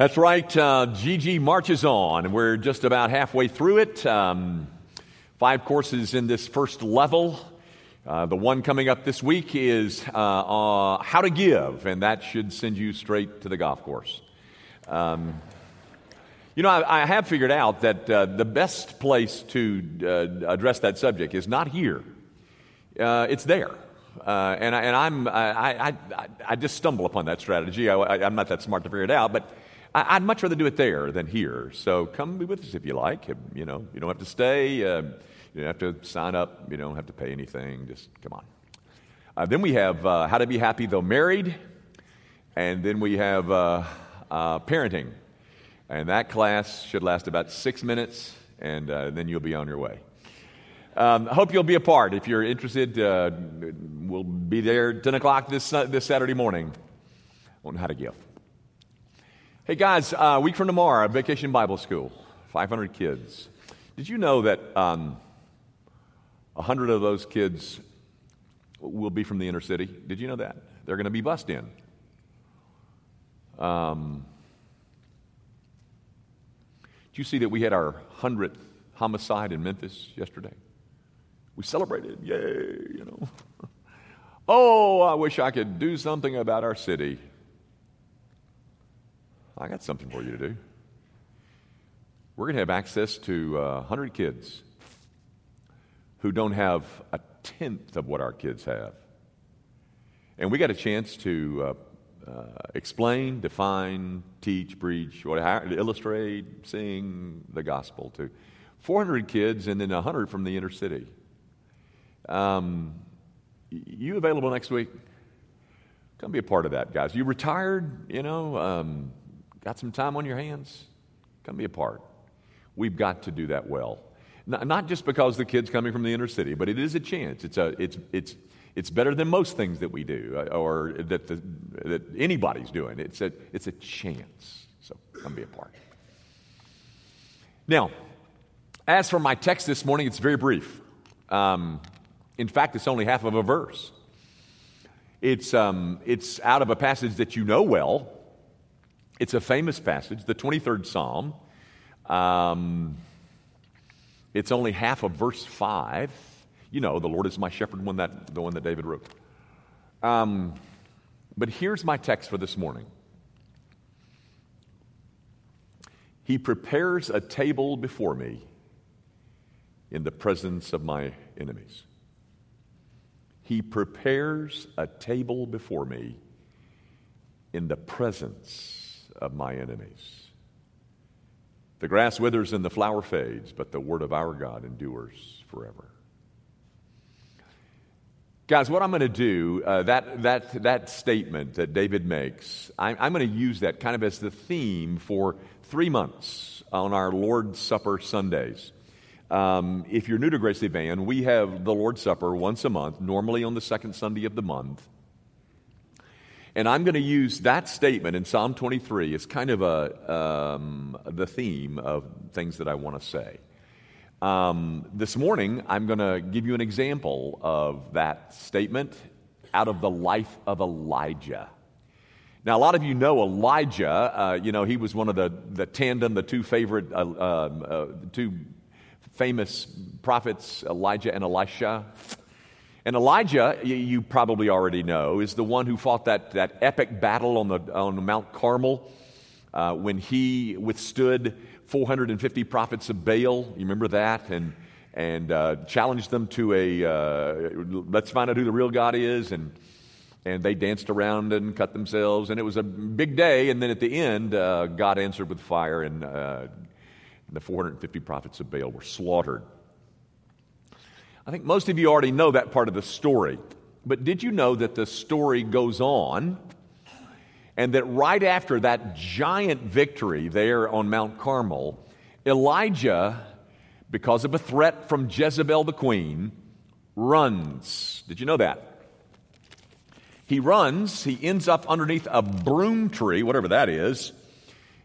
That's right. Uh, GG marches on, and we're just about halfway through it. Um, five courses in this first level. Uh, the one coming up this week is uh, uh, How to Give, and that should send you straight to the golf course. Um, you know, I, I, have figured out that uh, the best place to uh, address that subject is not here, it's there. and, I, and I'm, I, I, I, just stumble upon that strategy. I, I'm not that smart to figure it out, but I'd much rather do it there than here. So come be with us if you like. You know, you don't have to stay. Uh, you don't have to sign up. You don't have to pay anything. Just come on. Uh, then we have uh, how to be happy though married, and then we have uh, uh, parenting, and that class should last about six minutes, and uh, then you'll be on your way. Um, I hope you'll be a part. If you're interested, we'll be there 10 o'clock this, this Saturday morning on how to give. Hey guys, uh, week from tomorrow, Vacation Bible School, 500 kids. Did you know that um, 100 of those kids will be from the inner city? Did you know that? They're going to be bused in. Um, did you see that we had our 100th homicide in Memphis yesterday? We celebrated, yay, you know. oh, I wish I could do something about our city. I got something for you to do. We're going to have access to uh, 100 kids who don't have a tenth of what our kids have. And we got a chance to uh, uh, explain, define, teach, preach, illustrate, sing the gospel to 400 kids and then 100 from the inner city. Um, you available next week? Come be a part of that, guys. You retired, you know, um, Got some time on your hands? Come be a part. We've got to do that well. Not just because the kid's coming from the inner city, but it is a chance. It's, a, it's, it's, it's better than most things that we do uh, or that, the, that anybody's doing. It's a, it's a chance. So come be a part. Now, as for my text this morning, it's very brief. Um, in fact, it's only half of a verse. It's, um, it's out of a passage that you know well, it's a famous passage, the 23rd Psalm. Um, it's only half of verse 5. You know, the Lord is my shepherd, one that, the one that David wrote. Um, but here's my text for this morning He prepares a table before me in the presence of my enemies. He prepares a table before me in the presence of my enemies. The grass withers and the flower fades, but the word of our God endures forever. Guys, what I'm going to do, uh, that, that, that statement that David makes, I'm, I'm going to use that kind of as the theme for three months on our Lord's Supper Sundays. Um, if you're new to Grace Van, we have the Lord's Supper once a month, normally on the second Sunday of the month. And I'm going to use that statement in Psalm 23 as kind of a, um, the theme of things that I want to say. Um, this morning, I'm going to give you an example of that statement out of the life of Elijah. Now, a lot of you know Elijah. Uh, you know, he was one of the, the tandem, the two favorite, uh, um, uh, two famous prophets, Elijah and Elisha. And Elijah, you probably already know, is the one who fought that, that epic battle on, the, on Mount Carmel uh, when he withstood 450 prophets of Baal. You remember that? And, and uh, challenged them to a uh, let's find out who the real God is. And, and they danced around and cut themselves. And it was a big day. And then at the end, uh, God answered with fire, and uh, the 450 prophets of Baal were slaughtered. I think most of you already know that part of the story. But did you know that the story goes on and that right after that giant victory there on Mount Carmel, Elijah, because of a threat from Jezebel the queen, runs. Did you know that? He runs, he ends up underneath a broom tree, whatever that is.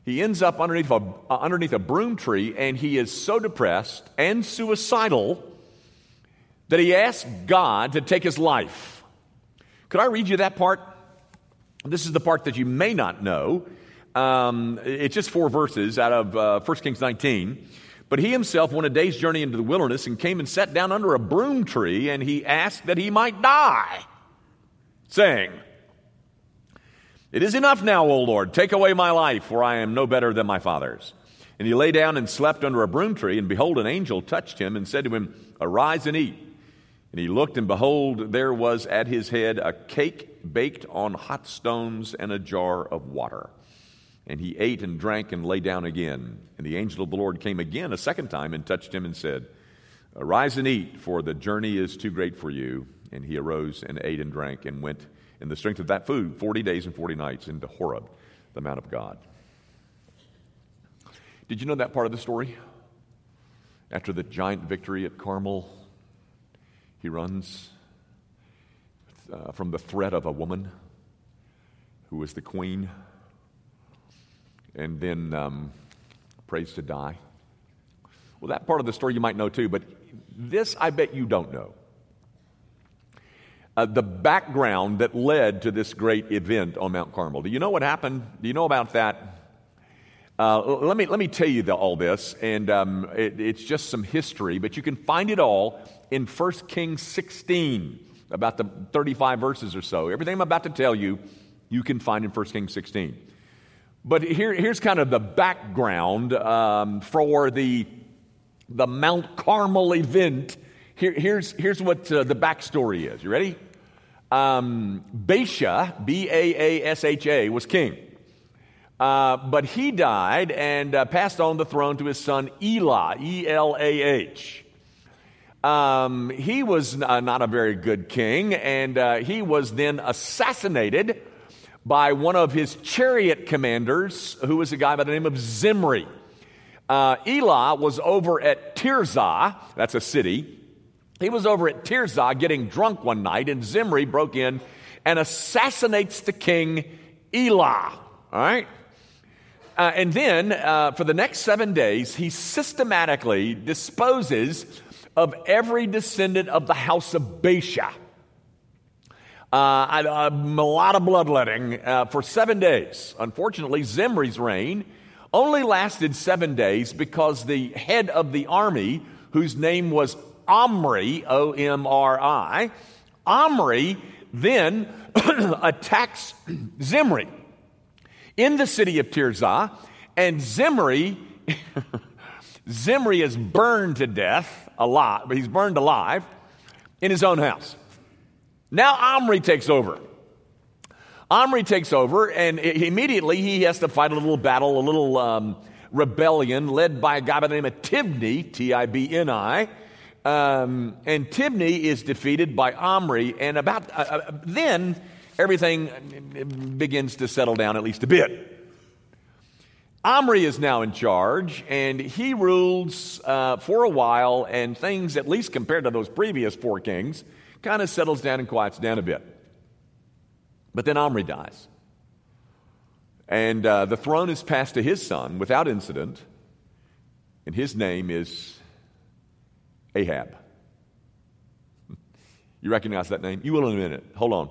He ends up underneath a, uh, underneath a broom tree, and he is so depressed and suicidal that he asked God to take his life. Could I read you that part? This is the part that you may not know. Um, it's just four verses out of uh, 1 Kings 19. But he himself went a day's journey into the wilderness and came and sat down under a broom tree, and he asked that he might die, saying, It is enough now, O Lord, take away my life, for I am no better than my fathers. And he lay down and slept under a broom tree, and behold, an angel touched him and said to him, Arise and eat. And he looked, and behold, there was at his head a cake baked on hot stones and a jar of water. And he ate and drank and lay down again. And the angel of the Lord came again a second time and touched him and said, Arise and eat, for the journey is too great for you. And he arose and ate and drank and went in the strength of that food 40 days and 40 nights into Horeb, the Mount of God. Did you know that part of the story? After the giant victory at Carmel, he runs uh, from the threat of a woman who was the queen and then um, prays to die. Well, that part of the story you might know too, but this I bet you don't know. Uh, the background that led to this great event on Mount Carmel. Do you know what happened? Do you know about that? Uh, let, me, let me tell you the, all this, and um, it, it's just some history, but you can find it all in 1 Kings 16, about the 35 verses or so. Everything I'm about to tell you, you can find in 1 Kings 16. But here, here's kind of the background um, for the, the Mount Carmel event. Here, here's, here's what uh, the backstory is. You ready? Um, Baasha, B A A S H A, was king. Uh, but he died and uh, passed on the throne to his son Elah, E L A H. Um, he was uh, not a very good king, and uh, he was then assassinated by one of his chariot commanders, who was a guy by the name of Zimri. Uh, Elah was over at Tirzah, that's a city. He was over at Tirzah getting drunk one night, and Zimri broke in and assassinates the king Elah. All right? Uh, and then, uh, for the next seven days, he systematically disposes of every descendant of the house of Baasha. Uh, a, lot of bloodletting uh, for seven days. Unfortunately, Zimri's reign only lasted seven days because the head of the army, whose name was Omri, O M R I, Omri then attacks Zimri in the city of Tirzah, and Zimri, Zimri is burned to death a lot, but he's burned alive in his own house. Now Omri takes over. Omri takes over, and immediately he has to fight a little battle, a little um, rebellion led by a guy by the name of Tibni, T I B N I. Um, and Tibni is defeated by Omri, and about uh, uh, then everything begins to settle down at least a bit. Omri is now in charge, and he rules uh, for a while, and things, at least compared to those previous four kings, kind of settles down and quiets down a bit. But then Omri dies. And uh, the throne is passed to his son without incident, and his name is Ahab. You recognize that name? You will in a minute. Hold on.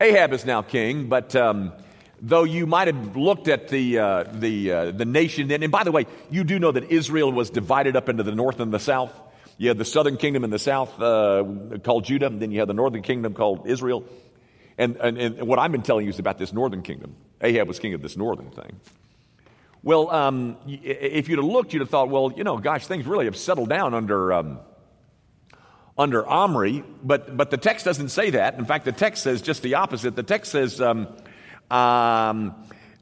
Ahab is now king, but um, though you might have looked at the, uh, the, uh, the nation then, and by the way, you do know that Israel was divided up into the north and the south. You had the southern kingdom in the south uh, called Judah, and then you had the northern kingdom called Israel. And, and, and, what I've been telling you is about this northern kingdom. Ahab was king of this northern thing. Well, um, if you'd have looked, you'd have thought, well, you know, gosh, things really have settled down under, um, under Omri. But, but the text doesn't say that. In fact, the text says just the opposite. The text says um, um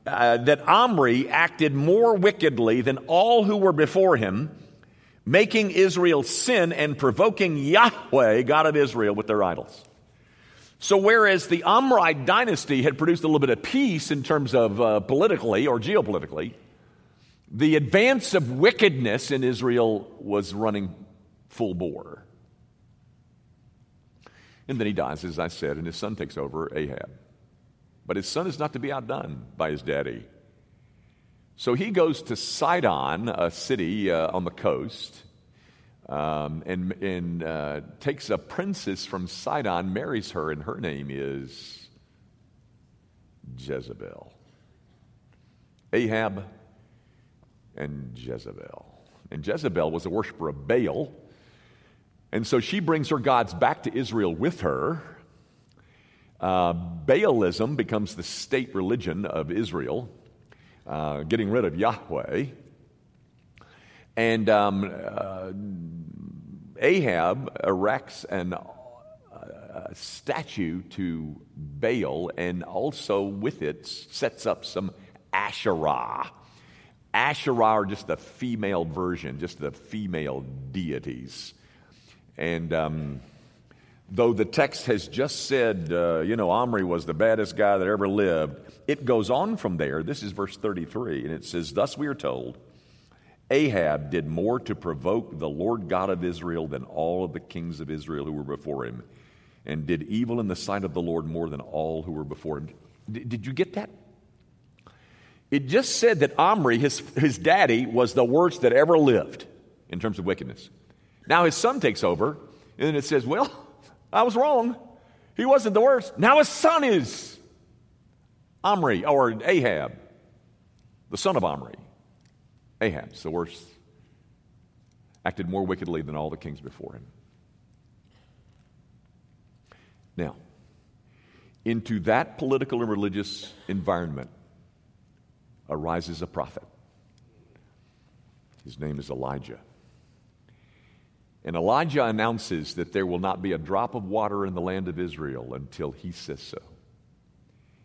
uh, that Omri acted more wickedly than all who were before him making Israel sin and provoking Yahweh, God of Israel, with their idols. So, whereas the Omride dynasty had produced a little bit of peace in terms of uh, politically or geopolitically, the advance of wickedness in Israel was running full bore. And then he dies, as I said, and his son takes over, Ahab. But his son is not to be outdone by his daddy. So he goes to Sidon, a city uh, on the coast, um, and, and uh, takes a princess from Sidon, marries her, and her name is Jezebel. Ahab and Jezebel. And Jezebel was a worshiper of Baal. And so she brings her gods back to Israel with her. Uh, Baalism becomes the state religion of Israel, uh, getting rid of Yahweh. And um, uh, Ahab erects an, uh, a statue to Baal and also with it sets up some Asherah. Asherah are just the female version, just the female deities. And um, though the text has just said, uh, you know, Omri was the baddest guy that ever lived, it goes on from there. This is verse 33, and it says, Thus we are told, Ahab did more to provoke the Lord God of Israel than all of the kings of Israel who were before him, and did evil in the sight of the Lord more than all who were before him. D- did you get that? It just said that Omri, his, his daddy, was the worst that ever lived in terms of wickedness. Now his son takes over, and it says, Well, I was wrong. He wasn't the worst. Now his son is Omri, or Ahab, the son of Omri. Ahab's the worst, acted more wickedly than all the kings before him. Now, into that political and religious environment arises a prophet. His name is Elijah. And Elijah announces that there will not be a drop of water in the land of Israel until he says so.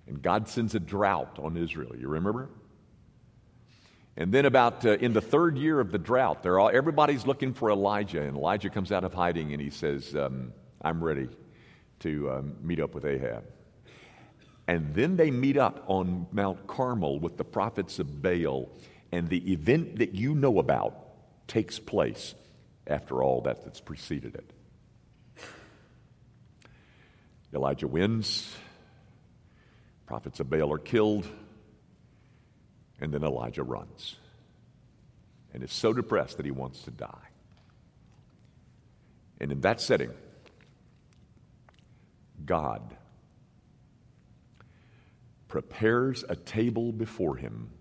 And God sends a drought on Israel. You remember? And then, about uh, in the third year of the drought, they're all, everybody's looking for Elijah. And Elijah comes out of hiding and he says, um, I'm ready to um, meet up with Ahab. And then they meet up on Mount Carmel with the prophets of Baal. And the event that you know about takes place after all that that's preceded it. Elijah wins, prophets of Baal are killed, and then Elijah runs and is so depressed that he wants to die. And in that setting, God prepares a table before him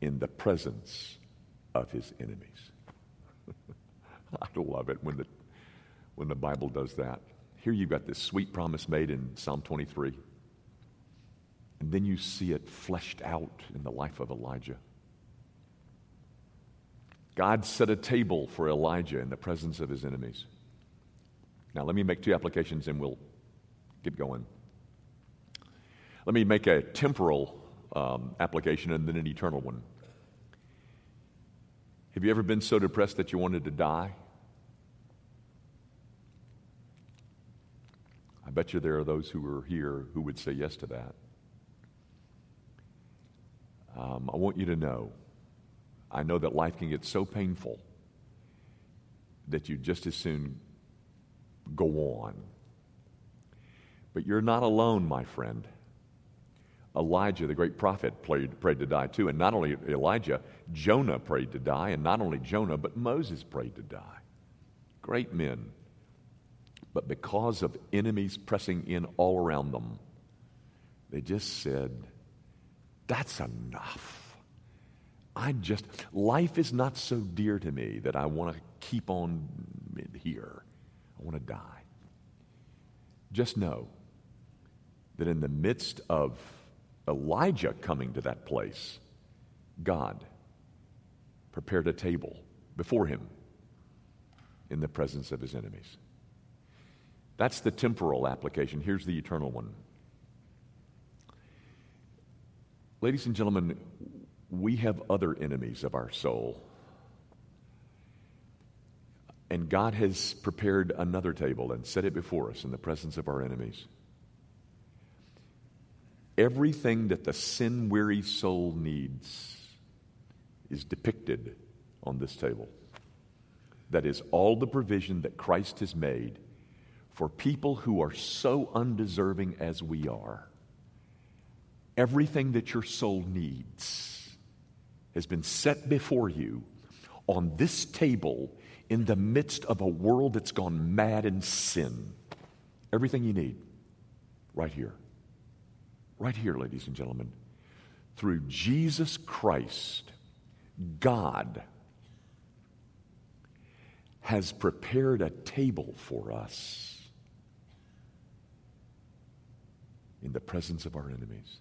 in the presence of his enemies. I love it when the, when the Bible does that. Here you've got this sweet promise made in Psalm 23. And then you see it fleshed out in the life of Elijah. God set a table for Elijah in the presence of his enemies. Now, let me make two applications and we'll get going. Let me make a temporal um, application and then an eternal one. Have you ever been so depressed that you wanted to die? I bet you there are those who are here who would say yes to that. Um, I want you to know I know that life can get so painful that you just as soon go on. But you're not alone, my friend. Elijah, the great prophet, prayed, prayed to die too. And not only Elijah, Jonah prayed to die. And not only Jonah, but Moses prayed to die. Great men. But because of enemies pressing in all around them, they just said, That's enough. I just, life is not so dear to me that I want to keep on here. I want to die. Just know that in the midst of Elijah coming to that place, God prepared a table before him in the presence of his enemies. That's the temporal application. Here's the eternal one. Ladies and gentlemen, we have other enemies of our soul. And God has prepared another table and set it before us in the presence of our enemies. Everything that the sin weary soul needs is depicted on this table. That is all the provision that Christ has made for people who are so undeserving as we are. Everything that your soul needs has been set before you on this table in the midst of a world that's gone mad in sin. Everything you need, right here. Right here, ladies and gentlemen. through Jesus Christ, God has prepared a table for us in the presence of our enemies.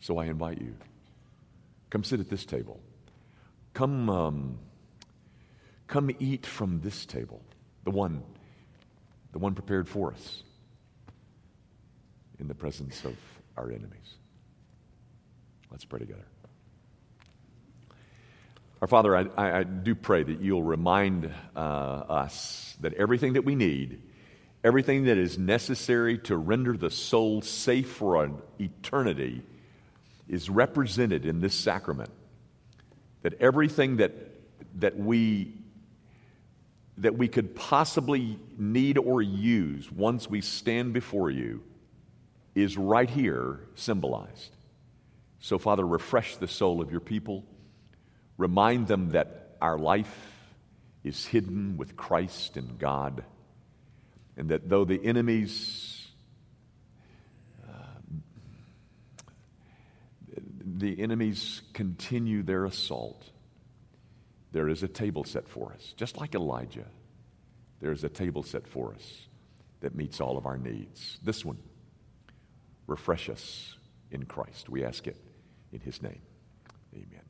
So I invite you, come sit at this table. Come, um, come eat from this table, the one, the one prepared for us in the presence of our enemies. Let's pray together. Our Father, I, I, do pray that you'll remind uh, us that everything that we need, everything that is necessary to render the soul safe for an eternity, is represented in this sacrament. That everything that, that, we, that we could possibly need or use once we stand before you is right here symbolized. So, Father, refresh the soul of your people. Remind them that our life is hidden with Christ and God, and that though the enemies, uh, the enemies continue their assault, there is a table set for us, just like Elijah. There is a table set for us that meets all of our needs. This one, refresh us in Christ. We ask it in his name. Amen.